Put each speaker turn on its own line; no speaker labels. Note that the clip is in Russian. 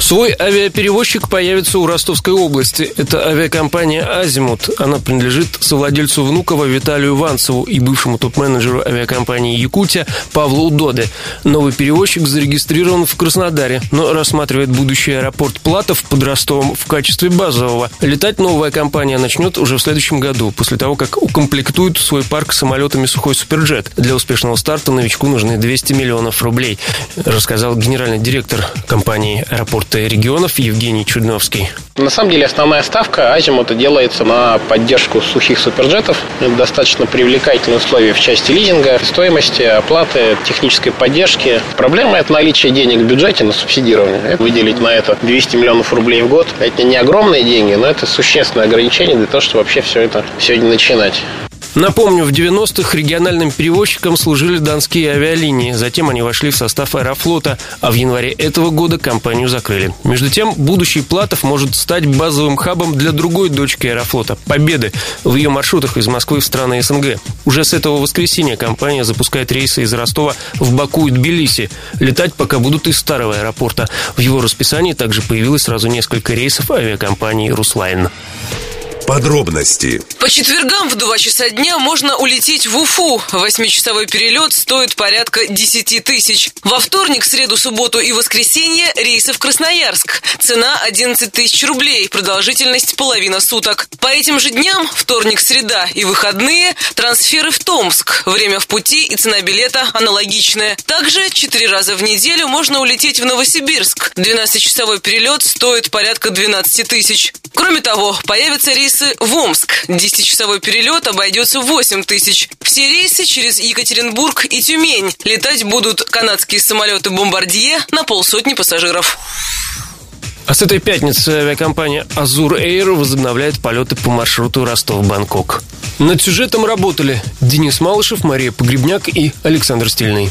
Свой авиаперевозчик появится у Ростовской области. Это авиакомпания «Азимут». Она принадлежит совладельцу Внукова Виталию Ванцеву и бывшему топ-менеджеру авиакомпании «Якутия» Павлу Удоде. Новый перевозчик зарегистрирован в Краснодаре, но рассматривает будущий аэропорт Платов под Ростовом в качестве базового. Летать новая компания начнет уже в следующем году, после того, как укомплектует свой парк самолетами «Сухой Суперджет». Для успешного старта новичку нужны 200 миллионов рублей, рассказал генеральный директор компании «Аэропорт регионов Евгений Чудновский.
На самом деле основная ставка Азимута делается на поддержку сухих суперджетов. Это достаточно привлекательные условия в части лизинга, стоимости, оплаты, технической поддержки. Проблема – это наличие денег в бюджете на субсидирование. Выделить на это 200 миллионов рублей в год – это не огромные деньги, но это существенное ограничение для того, чтобы вообще все это сегодня начинать.
Напомню, в 90-х региональным перевозчиком служили донские авиалинии. Затем они вошли в состав аэрофлота, а в январе этого года компанию закрыли. Между тем, будущий Платов может стать базовым хабом для другой дочки аэрофлота – Победы в ее маршрутах из Москвы в страны СНГ. Уже с этого воскресенья компания запускает рейсы из Ростова в Баку и Тбилиси. Летать пока будут из старого аэропорта. В его расписании также появилось сразу несколько рейсов авиакомпании «Руслайн».
Подробности.
По четвергам в 2 часа дня можно улететь в Уфу. Восьмичасовой перелет стоит порядка 10 тысяч. Во вторник, среду, субботу и воскресенье рейсы в Красноярск. Цена 11 тысяч рублей. Продолжительность половина суток. По этим же дням, вторник, среда и выходные, трансферы в Томск. Время в пути и цена билета аналогичная. Также 4 раза в неделю можно улететь в Новосибирск. 12-часовой перелет стоит порядка 12 тысяч. Кроме того, появятся рейсы в Омск. 10-часовой перелет обойдется в 8 тысяч. Все рейсы через Екатеринбург и Тюмень. Летать будут канадские самолеты «Бомбардье» на полсотни пассажиров.
А с этой пятницы авиакомпания «Азур Эйр» возобновляет полеты по маршруту Ростов-Бангкок. Над сюжетом работали Денис Малышев, Мария Погребняк и Александр Стильный.